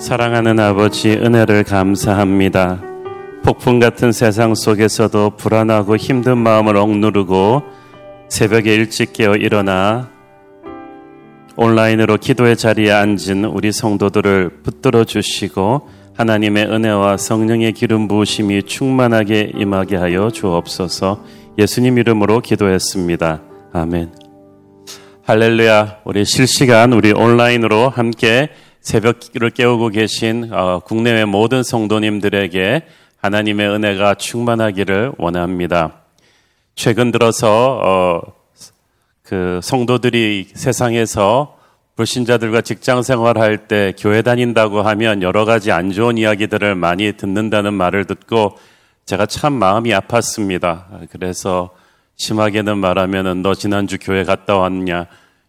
사랑하는 아버지 은혜를 감사합니다. 폭풍 같은 세상 속에서도 불안하고 힘든 마음을 억누르고 새벽에 일찍 깨어 일어나 온라인으로 기도의 자리에 앉은 우리 성도들을 붙들어 주시고 하나님의 은혜와 성령의 기름 부으심이 충만하게 임하게 하여 주옵소서 예수님 이름으로 기도했습니다. 아멘. 할렐루야. 우리 실시간 우리 온라인으로 함께 새벽을 깨우고 계신 어, 국내외 모든 성도님들에게 하나님의 은혜가 충만하기를 원합니다. 최근 들어서 어, 그 성도들이 세상에서 불신자들과 직장 생활할 때 교회 다닌다고 하면 여러 가지 안 좋은 이야기들을 많이 듣는다는 말을 듣고 제가 참 마음이 아팠습니다. 그래서 심하게는 말하면은 너 지난주 교회 갔다 왔냐?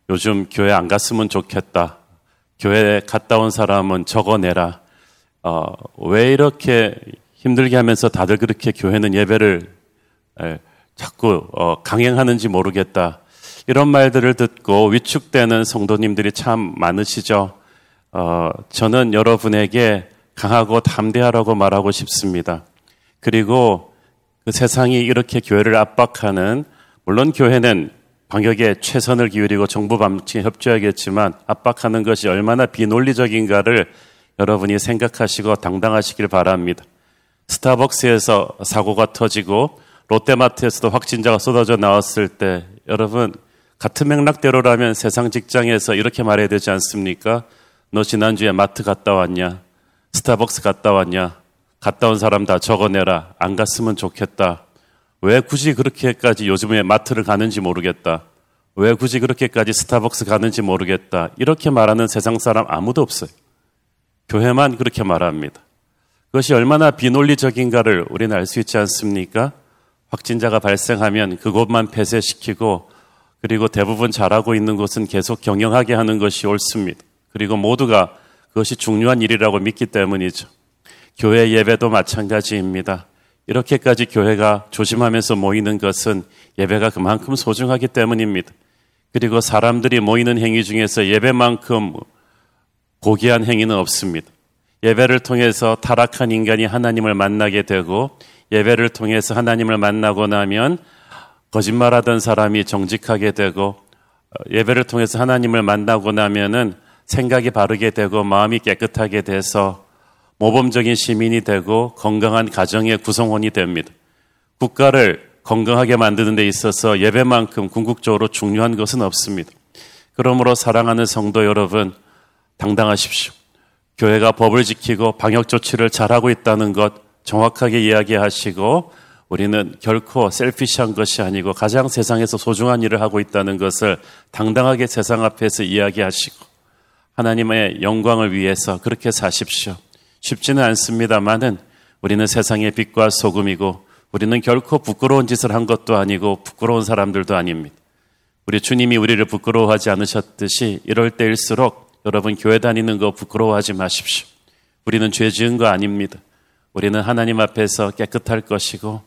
요즘 교회 안 갔으면 좋겠다. 교회 갔다 온 사람은 적어내라. 어, 왜 이렇게 힘들게 하면서 다들 그렇게 교회는 예배를 에, 자꾸 어, 강행하는지 모르겠다. 이런 말들을 듣고 위축되는 성도님들이 참 많으시죠. 어, 저는 여러분에게 강하고 담대하라고 말하고 싶습니다. 그리고 그 세상이 이렇게 교회를 압박하는 물론 교회는 방역에 최선을 기울이고 정부 방침에 협조하겠지만 압박하는 것이 얼마나 비논리적인가를 여러분이 생각하시고 당당하시길 바랍니다. 스타벅스에서 사고가 터지고 롯데마트에서도 확진자가 쏟아져 나왔을 때 여러분 같은 맥락대로라면 세상 직장에서 이렇게 말해야 되지 않습니까? 너 지난주에 마트 갔다 왔냐? 스타벅스 갔다 왔냐? 갔다 온 사람 다 적어내라. 안 갔으면 좋겠다. 왜 굳이 그렇게까지 요즘에 마트를 가는지 모르겠다. 왜 굳이 그렇게까지 스타벅스 가는지 모르겠다. 이렇게 말하는 세상 사람 아무도 없어요. 교회만 그렇게 말합니다. 그것이 얼마나 비논리적인가를 우리는 알 수 있지 않습니까? 확진자가 발생하면 그곳만 폐쇄시키고 그리고 대부분 잘하고 있는 곳은 계속 경영하게 하는 것이 옳습니다. 그리고 모두가 그것이 중요한 일이라고 믿기 때문이죠. 교회 예배도 마찬가지입니다. 이렇게까지 교회가 조심하면서 모이는 것은 예배가 그만큼 소중하기 때문입니다. 그리고 사람들이 모이는 행위 중에서 예배만큼 고귀한 행위는 없습니다. 예배를 통해서 타락한 인간이 하나님을 만나게 되고 예배를 통해서 하나님을 만나고 나면 거짓말하던 사람이 정직하게 되고 예배를 통해서 하나님을 만나고 나면은 생각이 바르게 되고 마음이 깨끗하게 돼서 모범적인 시민이 되고 건강한 가정의 구성원이 됩니다. 국가를 건강하게 만드는 데 있어서 예배만큼 궁극적으로 중요한 것은 없습니다. 그러므로 사랑하는 성도 여러분, 당당하십시오. 교회가 법을 지키고 방역 조치를 잘하고 있다는 것 정확하게 이야기하시고 우리는 결코 셀피시한 것이 아니고 가장 세상에서 소중한 일을 하고 있다는 것을 당당하게 세상 앞에서 이야기하시고 하나님의 영광을 위해서 그렇게 사십시오. 쉽지는 않습니다만은 우리는 세상의 빛과 소금이고 우리는 결코 부끄러운 짓을 한 것도 아니고 부끄러운 사람들도 아닙니다. 우리 주님이 우리를 부끄러워하지 않으셨듯이 이럴 때일수록 여러분 교회 다니는 거 부끄러워하지 마십시오. 우리는 죄 지은 거 아닙니다. 우리는 하나님 앞에서 깨끗할 것이고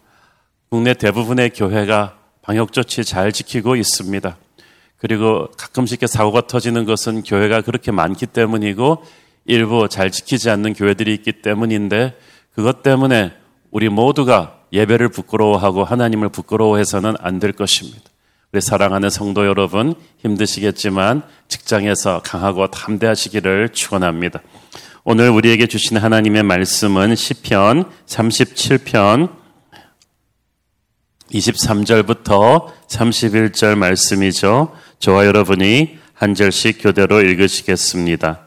국내 대부분의 교회가 방역 조치 잘 지키고 있습니다. 그리고 가끔씩 사고가 터지는 것은 교회가 그렇게 많기 때문이고 일부 잘 지키지 않는 교회들이 있기 때문인데 그것 때문에 우리 모두가 예배를 부끄러워하고 하나님을 부끄러워해서는 안 될 것입니다. 우리 사랑하는 성도 여러분 힘드시겠지만 직장에서 강하고 담대하시기를 축원합니다. 오늘 우리에게 주신 하나님의 말씀은 시편 37편 23절부터 31절 말씀이죠. 저와 여러분이 한 절씩 교대로 읽으시겠습니다.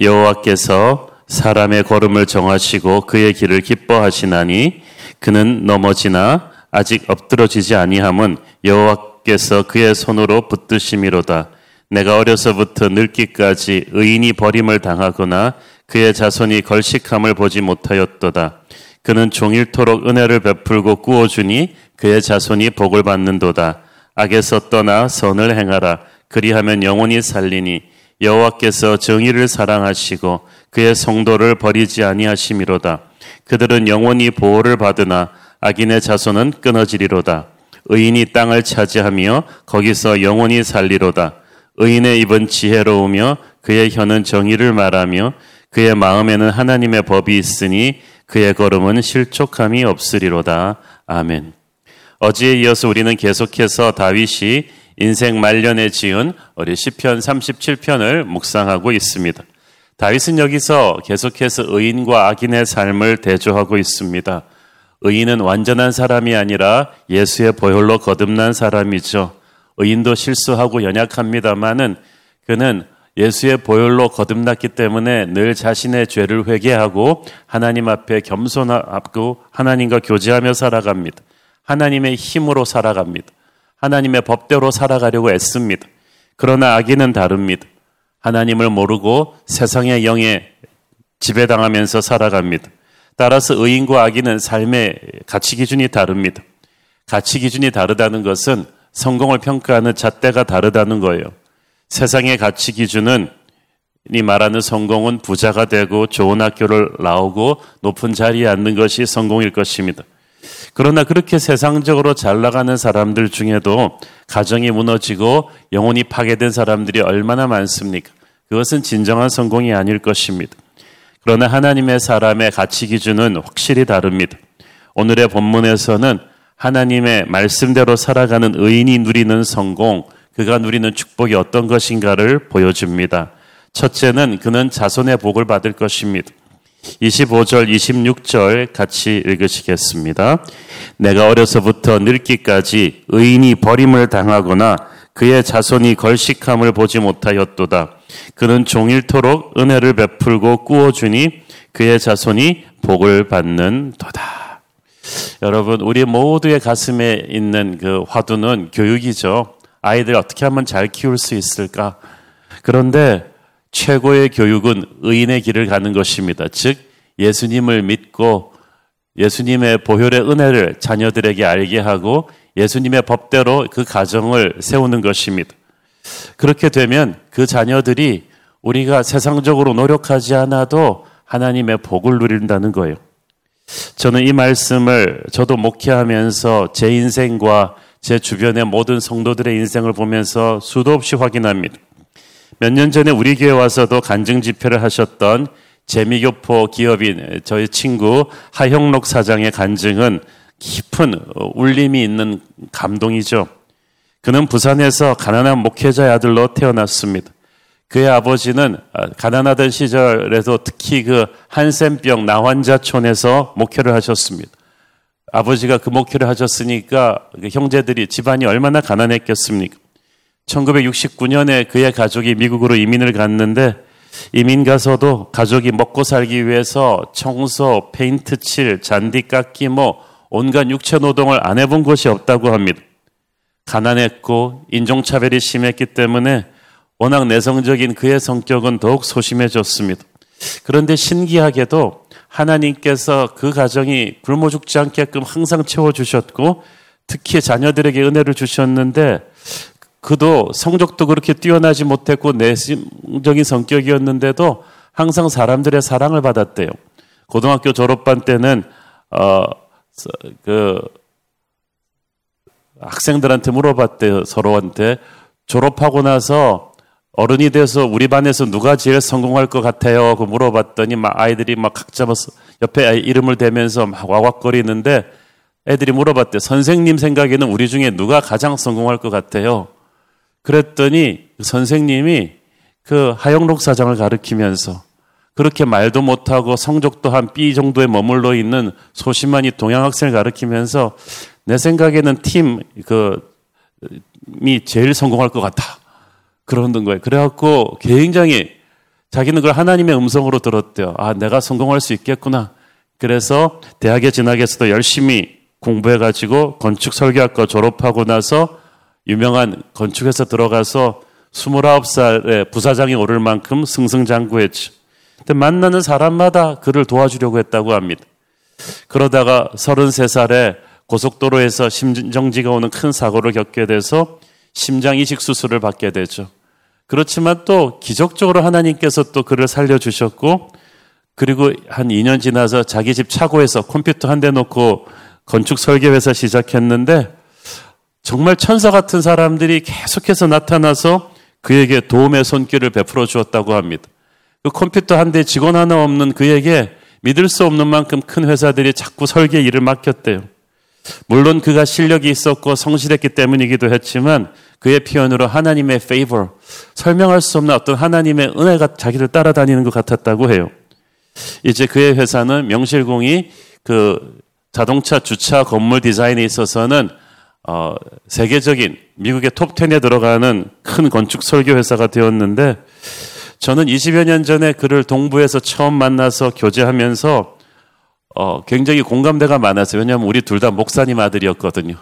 여호와께서 사람의 걸음을 정하시고 그의 길을 기뻐하시나니 그는 넘어지나 아직 엎드러지지 아니함은 여호와께서 그의 손으로 붙드심이로다. 내가 어려서부터 늙기까지 의인이 버림을 당하거나 그의 자손이 걸식함을 보지 못하였도다. 그는 종일토록 은혜를 베풀고 꾸어주니 그의 자손이 복을 받는도다. 악에서 떠나 선을 행하라. 그리하면 영원히 살리니 여호와께서 정의를 사랑하시고 그의 성도를 버리지 아니하심이로다. 그들은 영원히 보호를 받으나 악인의 자손은 끊어지리로다. 의인이 땅을 차지하며 거기서 영원히 살리로다. 의인의 입은 지혜로우며 그의 혀는 정의를 말하며 그의 마음에는 하나님의 법이 있으니 그의 걸음은 실족함이 없으리로다. 아멘. 어제에 이어서 우리는 계속해서 다윗이 인생 말년에 지은 우리 시편 37편을 묵상하고 있습니다. 다윗은 여기서 계속해서 의인과 악인의 삶을 대조하고 있습니다. 의인은 완전한 사람이 아니라 예수의 보혈로 거듭난 사람이죠. 의인도 실수하고 연약합니다만은 그는 예수의 보혈로 거듭났기 때문에 늘 자신의 죄를 회개하고 하나님 앞에 겸손하고 하나님과 교제하며 살아갑니다. 하나님의 힘으로 살아갑니다. 하나님의 법대로 살아가려고 애씁니다. 그러나 악인은 다릅니다. 하나님을 모르고 세상의 영에 지배당하면서 살아갑니다. 따라서 의인과 악인은 삶의 가치 기준이 다릅니다. 가치 기준이 다르다는 것은 성공을 평가하는 잣대가 다르다는 거예요. 세상의 가치 기준은 이 말하는 성공은 부자가 되고 좋은 학교를 나오고 높은 자리에 앉는 것이 성공일 것입니다. 그러나 그렇게 세상적으로 잘 나가는 사람들 중에도 가정이 무너지고 영혼이 파괴된 사람들이 얼마나 많습니까? 그것은 진정한 성공이 아닐 것입니다. 그러나 하나님의 사람의 가치 기준은 확실히 다릅니다. 오늘의 본문에서는 하나님의 말씀대로 살아가는 의인이 누리는 성공, 그가 누리는 축복이 어떤 것인가를 보여줍니다. 첫째는 그는 자손의 복을 받을 것입니다. 25절, 26절 같이 읽으시겠습니다. 내가 어려서부터 늙기까지 의인이 버림을 당하거나 그의 자손이 걸식함을 보지 못하였도다. 그는 종일토록 은혜를 베풀고 꾸어주니 그의 자손이 복을 받는도다. 여러분, 우리 모두의 가슴에 있는 그 화두는 교육이죠. 아이들 어떻게 하면 잘 키울 수 있을까? 그런데 최고의 교육은 의인의 길을 가는 것입니다. 즉, 예수님을 믿고 예수님의 보혈의 은혜를 자녀들에게 알게 하고 예수님의 법대로 그 가정을 세우는 것입니다. 그렇게 되면 그 자녀들이 우리가 세상적으로 노력하지 않아도 하나님의 복을 누린다는 거예요. 저는 이 말씀을 저도 목회하면서 제 인생과 제 주변의 모든 성도들의 인생을 보면서 수도 없이 확인합니다. 몇 년 전에 우리 교회 와서도 간증 집회를 하셨던 재미교포 기업인 저희 친구 하형록 사장의 간증은 깊은 울림이 있는 감동이죠. 그는 부산에서 가난한 목회자의 아들로 태어났습니다. 그의 아버지는 가난하던 시절에도 특히 그 한센병 나환자촌에서 목회를 하셨습니다. 아버지가 그 목회를 하셨으니까 그 형제들이 집안이 얼마나 가난했겠습니까? 1969년에 그의 가족이 미국으로 이민을 갔는데 이민 가서도 가족이 먹고 살기 위해서 청소, 페인트 칠, 잔디 깎기 뭐 온갖 육체 노동을 안 해본 곳이 없다고 합니다. 가난했고 인종차별이 심했기 때문에 워낙 내성적인 그의 성격은 더욱 소심해졌습니다. 그런데 신기하게도 하나님께서 그 가정이 굶어 죽지 않게끔 항상 채워주셨고 특히 자녀들에게 은혜를 주셨는데 그도 성적도 그렇게 뛰어나지 못했고 내심적인 성격이었는데도 항상 사람들의 사랑을 받았대요. 고등학교 졸업반 때는 어 그 학생들한테 물어봤대요. 서로한테 졸업하고 나서 어른이 돼서 우리 반에서 누가 제일 성공할 것 같아요? 그 물어봤더니 막 아이들이 막 각자 옆에 이름을 대면서 막 와왁거리는데 애들이 물어봤대. 선생님 생각에는 우리 중에 누가 가장 성공할 것 같아요? 그랬더니 선생님이 그 하영록 사장을 가르치면서 그렇게 말도 못하고 성적도 한 B 정도에 머물러 있는 소심한 이 동양 학생을 가르치면서 내 생각에는 팀, 그, 이 제일 성공할 것 같아. 그러는 거예요. 그래갖고 굉장히 자기는 그걸 하나님의 음성으로 들었대요. 아, 내가 성공할 수 있겠구나. 그래서 대학에 진학해서도 열심히 공부해가지고 건축 설계학과 졸업하고 나서 유명한 건축회사 들어가서 29살에 부사장이 오를 만큼 승승장구했죠. 근데 만나는 사람마다 그를 도와주려고 했다고 합니다. 그러다가 33살에 고속도로에서 심정지가 오는 큰 사고를 겪게 돼서 심장 이식 수술을 받게 되죠. 그렇지만 또 기적적으로 하나님께서 또 그를 살려주셨고 그리고 한 2년 지나서 자기 집 차고에서 컴퓨터 한 대 놓고 건축 설계 회사 시작했는데 정말 천사 같은 사람들이 계속해서 나타나서 그에게 도움의 손길을 베풀어 주었다고 합니다. 그 컴퓨터 한 대 직원 하나 없는 그에게 믿을 수 없는 만큼 큰 회사들이 자꾸 설계 일을 맡겼대요. 물론 그가 실력이 있었고 성실했기 때문이기도 했지만 그의 표현으로 하나님의 favor, 설명할 수 없는 어떤 하나님의 은혜가 자기를 따라다니는 것 같았다고 해요. 이제 그의 회사는 명실공히 그 자동차 주차 건물 디자인에 있어서는 어, 세계적인 미국의 톱 10에 들어가는 큰 건축 설계 회사가 되었는데 저는 20여 년 전에 그를 동부에서 처음 만나서 교제하면서 어, 굉장히 공감대가 많았어요. 왜냐하면 우리 둘 다 목사님 아들이었거든요.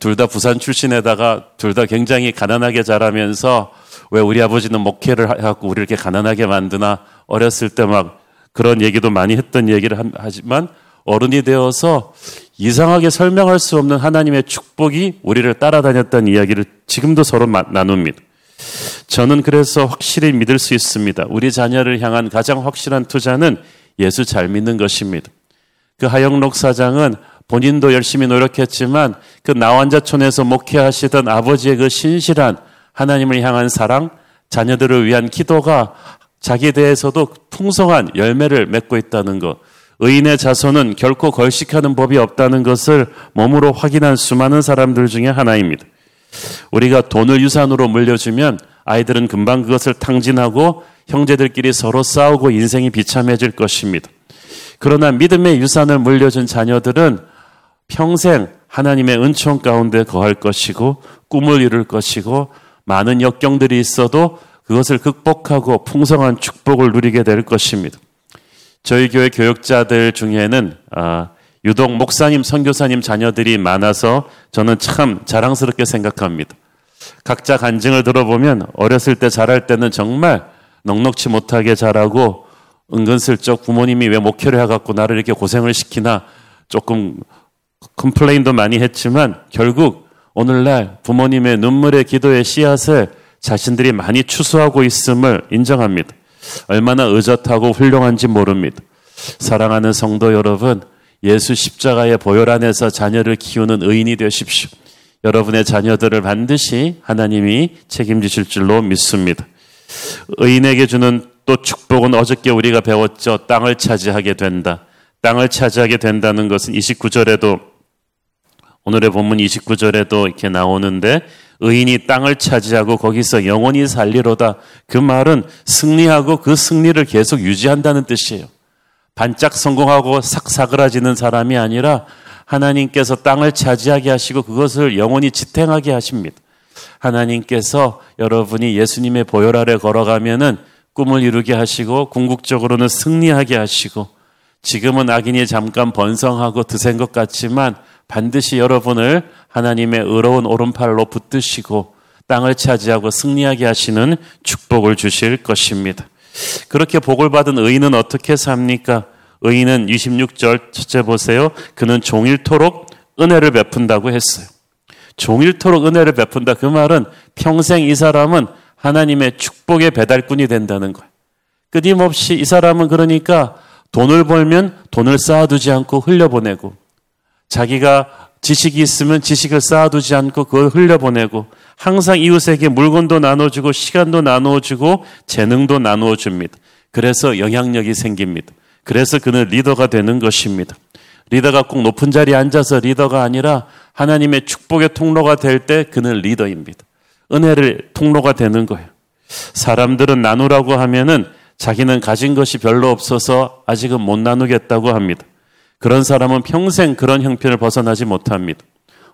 둘 다 부산 출신에다가 둘 다 굉장히 가난하게 자라면서 왜 우리 아버지는 목회를 하고 우리 이렇게 가난하게 만드나 어렸을 때 막 그런 얘기도 많이 했던 얘기를 하지만 어른이 되어서 이상하게 설명할 수 없는 하나님의 축복이 우리를 따라다녔던 이야기를 지금도 서로 나눕니다. 저는 그래서 확실히 믿을 수 있습니다. 우리 자녀를 향한 가장 확실한 투자는 예수 잘 믿는 것입니다. 그 하영록 사장은 본인도 열심히 노력했지만 그 나환자촌에서 목회하시던 아버지의 그 신실한 하나님을 향한 사랑, 자녀들을 위한 기도가 자기에 대해서도 풍성한 열매를 맺고 있다는 것. 의인의 자손은 결코 걸식하는 법이 없다는 것을 몸으로 확인한 수많은 사람들 중에 하나입니다. 우리가 돈을 유산으로 물려주면 아이들은 금방 그것을 탕진하고 형제들끼리 서로 싸우고 인생이 비참해질 것입니다. 그러나 믿음의 유산을 물려준 자녀들은 평생 하나님의 은총 가운데 거할 것이고 꿈을 이룰 것이고 많은 역경들이 있어도 그것을 극복하고 풍성한 축복을 누리게 될 것입니다. 저희 교회 교육자들 중에는 아, 유독 목사님, 선교사님 자녀들이 많아서 저는 참 자랑스럽게 생각합니다. 각자 간증을 들어보면 어렸을 때 자랄 때는 정말 넉넉치 못하게 자라고 은근슬쩍 부모님이 왜 목회를 해갖고 나를 이렇게 고생을 시키나 조금 complain도 많이 했지만 결국 오늘날 부모님의 눈물의 기도의 씨앗을 자신들이 많이 추수하고 있음을 인정합니다. 얼마나 의젓하고 훌륭한지 모릅니다. 사랑하는 성도 여러분, 예수 십자가의 보혈 안에서 자녀를 키우는 의인이 되십시오. 여러분의 자녀들을 반드시 하나님이 책임지실 줄로 믿습니다. 의인에게 주는 또 축복은 어저께 우리가 배웠죠. 땅을 차지하게 된다. 땅을 차지하게 된다는 것은 29절에도 오늘의 본문 29절에도 이렇게 나오는데 의인이 땅을 차지하고 거기서 영원히 살리로다. 그 말은 승리하고 그 승리를 계속 유지한다는 뜻이에요. 반짝 성공하고 삭 사그라지는 사람이 아니라 하나님께서 땅을 차지하게 하시고 그것을 영원히 지탱하게 하십니다. 하나님께서 여러분이 예수님의 보혈 아래 걸어가면은 꿈을 이루게 하시고 궁극적으로는 승리하게 하시고 지금은 악인이 잠깐 번성하고 드센 것 같지만 반드시 여러분을 하나님의 의로운 오른팔로 붙드시고 땅을 차지하고 승리하게 하시는 축복을 주실 것입니다. 그렇게 복을 받은 의인은 어떻게 삽니까? 의인은 26절 첫째 보세요. 그는 종일토록 은혜를 베푼다고 했어요. 종일토록 은혜를 베푼다. 그 말은 평생 이 사람은 하나님의 축복의 배달꾼이 된다는 거예요. 끊임없이 이 사람은 그러니까 돈을 벌면 돈을 쌓아두지 않고 흘려보내고 자기가 지식이 있으면 지식을 쌓아두지 않고 그걸 흘려보내고 항상 이웃에게 물건도 나눠주고 시간도 나누어주고 재능도 나누어줍니다. 그래서 영향력이 생깁니다. 그래서 그는 리더가 되는 것입니다. 리더가 꼭 높은 자리에 앉아서 리더가 아니라 하나님의 축복의 통로가 될 때 그는 리더입니다. 은혜를 통로가 되는 거예요. 사람들은 나누라고 하면은 자기는 가진 것이 별로 없어서 아직은 못 나누겠다고 합니다. 그런 사람은 평생 그런 형편을 벗어나지 못합니다.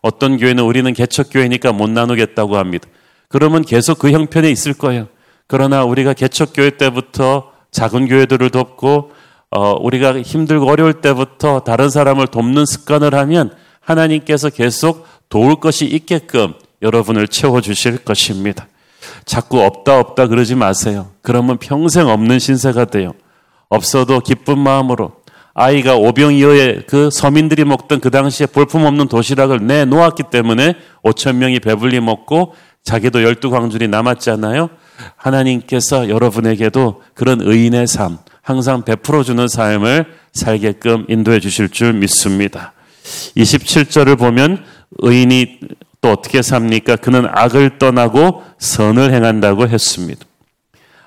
어떤 교회는 우리는 개척교회니까 못 나누겠다고 합니다. 그러면 계속 그 형편에 있을 거예요. 그러나 우리가 개척교회 때부터 작은 교회들을 돕고 어, 우리가 힘들고 어려울 때부터 다른 사람을 돕는 습관을 하면 하나님께서 계속 도울 것이 있게끔 여러분을 채워주실 것입니다. 자꾸 없다 없다 그러지 마세요. 그러면 평생 없는 신세가 돼요. 없어도 기쁜 마음으로 아이가 오병이어의 그 서민들이 먹던 그 당시에 볼품없는 도시락을 내놓았기 때문에 5천 명이 배불리 먹고 자기도 열두 광줄이 남았잖아요. 하나님께서 여러분에게도 그런 의인의 삶, 항상 베풀어주는 삶을 살게끔 인도해 주실 줄 믿습니다. 27절을 보면 의인이 또 어떻게 삽니까? 그는 악을 떠나고 선을 행한다고 했습니다.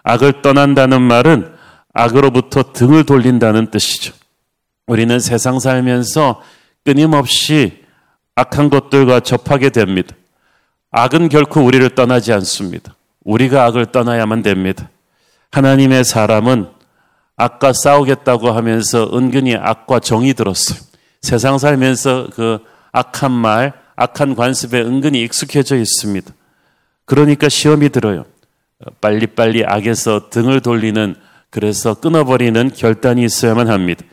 악을 떠난다는 말은 악으로부터 등을 돌린다는 뜻이죠. 우리는 세상 살면서 끊임없이 악한 것들과 접하게 됩니다. 악은 결코 우리를 떠나지 않습니다. 우리가 악을 떠나야만 됩니다. 하나님의 사람은 악과 싸우겠다고 하면서 은근히 악과 정이 들었어요. 세상 살면서 그 악한 말, 악한 관습에 은근히 익숙해져 있습니다. 그러니까 시험이 들어요. 빨리빨리 악에서 등을 돌리는 그래서 끊어버리는 결단이 있어야만 합니다.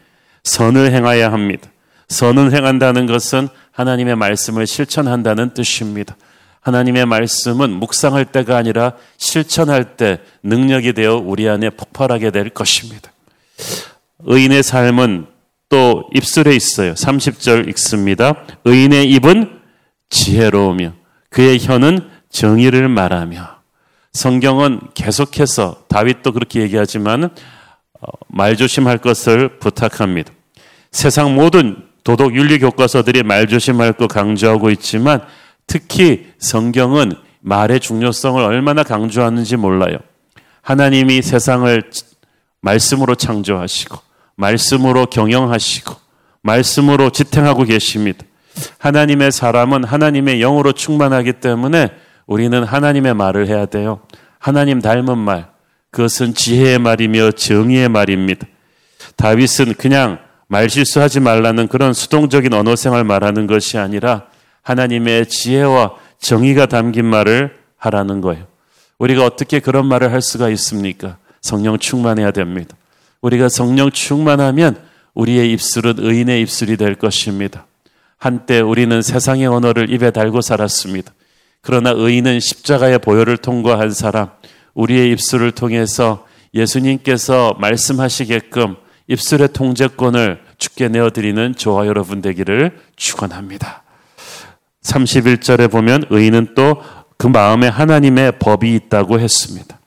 선을 행하여야 합니다. 선을 행한다는 것은 하나님의 말씀을 실천한다는 뜻입니다. 하나님의 말씀은 묵상할 때가 아니라 실천할 때 능력이 되어 우리 안에 폭발하게 될 것입니다. 의인의 삶은 또 입술에 있어요. 30절 읽습니다. 의인의 입은 지혜로우며 그의 혀는 정의를 말하며 성경은 계속해서 다윗도 그렇게 얘기하지만 어, 말조심할 것을 부탁합니다. 세상 모든 도덕 윤리 교과서들이 말조심할 것 강조하고 있지만 특히 성경은 말의 중요성을 얼마나 강조하는지 몰라요. 하나님이 세상을 말씀으로 창조하시고 말씀으로 경영하시고 말씀으로 지탱하고 계십니다. 하나님의 사람은 하나님의 영으로 충만하기 때문에 우리는 하나님의 말을 해야 돼요. 하나님 닮은 말. 그것은 지혜의 말이며 정의의 말입니다. 다윗은 그냥 말 실수하지 말라는 그런 수동적인 언어 생활 말하는 것이 아니라 하나님의 지혜와 정의가 담긴 말을 하라는 거예요. 우리가 어떻게 그런 말을 할 수가 있습니까? 성령 충만해야 됩니다. 우리가 성령 충만하면 우리의 입술은 의인의 입술이 될 것입니다. 한때 우리는 세상의 언어를 입에 달고 살았습니다. 그러나 의인은 십자가의 보혈을 통과한 사람, 우리의 입술을 통해서 예수님께서 말씀하시게끔 입술의 통제권을 죽게 내어드리는 저와 여러분 되기를 축원합니다. 31절에 보면 의인은 또 그 마음에 하나님의 법이 있다고 했습니다.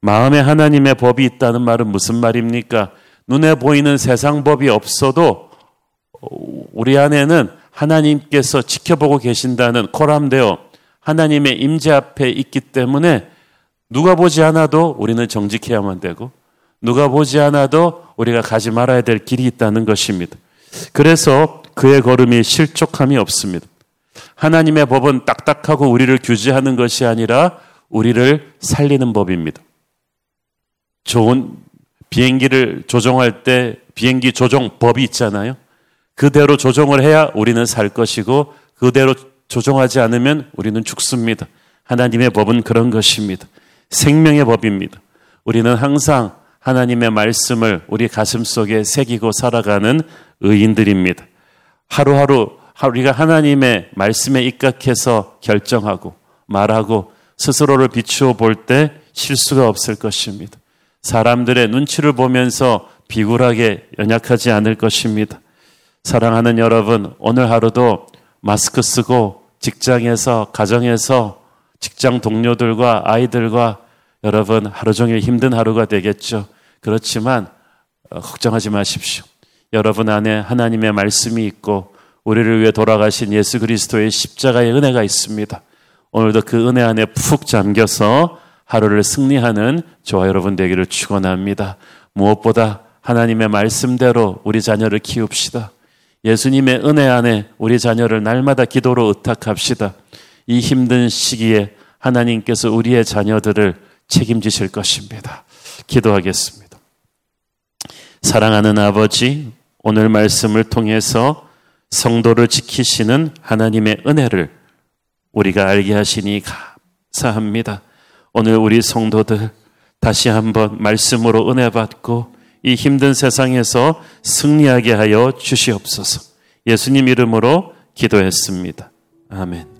마음에 하나님의 법이 있다는 말은 무슨 말입니까? 눈에 보이는 세상 법이 없어도 우리 안에는 하나님께서 지켜보고 계신다는 코람되어 하나님의 임재 앞에 있기 때문에 누가 보지 않아도 우리는 정직해야만 되고 누가 보지 않아도 우리가 가지 말아야 될 길이 있다는 것입니다. 그래서 그의 걸음이 실족함이 없습니다. 하나님의 법은 딱딱하고 우리를 규제하는 것이 아니라 우리를 살리는 법입니다. 좋은 비행기를 조종할 때 비행기 조종 법이 있잖아요. 그대로 조종을 해야 우리는 살 것이고 그대로 조종하지 않으면 우리는 죽습니다. 하나님의 법은 그런 것입니다. 생명의 법입니다. 우리는 항상 하나님의 말씀을 우리 가슴 속에 새기고 살아가는 의인들입니다. 하루하루 우리가 하나님의 말씀에 입각해서 결정하고 말하고 스스로를 비추어 볼 때 실수가 없을 것입니다. 사람들의 눈치를 보면서 비굴하게 연약하지 않을 것입니다. 사랑하는 여러분, 오늘 하루도 마스크 쓰고 직장에서, 가정에서, 직장 동료들과 아이들과 여러분 하루 종일 힘든 하루가 되겠죠. 그렇지만 어, 걱정하지 마십시오. 여러분 안에 하나님의 말씀이 있고 우리를 위해 돌아가신 예수 그리스도의 십자가의 은혜가 있습니다. 오늘도 그 은혜 안에 푹 잠겨서 하루를 승리하는 저와 여러분 되기를 축원합니다. 무엇보다 하나님의 말씀대로 우리 자녀를 키웁시다. 예수님의 은혜 안에 우리 자녀를 날마다 기도로 의탁합시다. 이 힘든 시기에 하나님께서 우리의 자녀들을 책임지실 것입니다. 기도하겠습니다. 사랑하는 아버지, 오늘 말씀을 통해서 성도를 지키시는 하나님의 은혜를 우리가 알게 하시니 감사합니다. 오늘 우리 성도들 다시 한번 말씀으로 은혜 받고 이 힘든 세상에서 승리하게 하여 주시옵소서. 예수님 이름으로 기도했습니다. 아멘.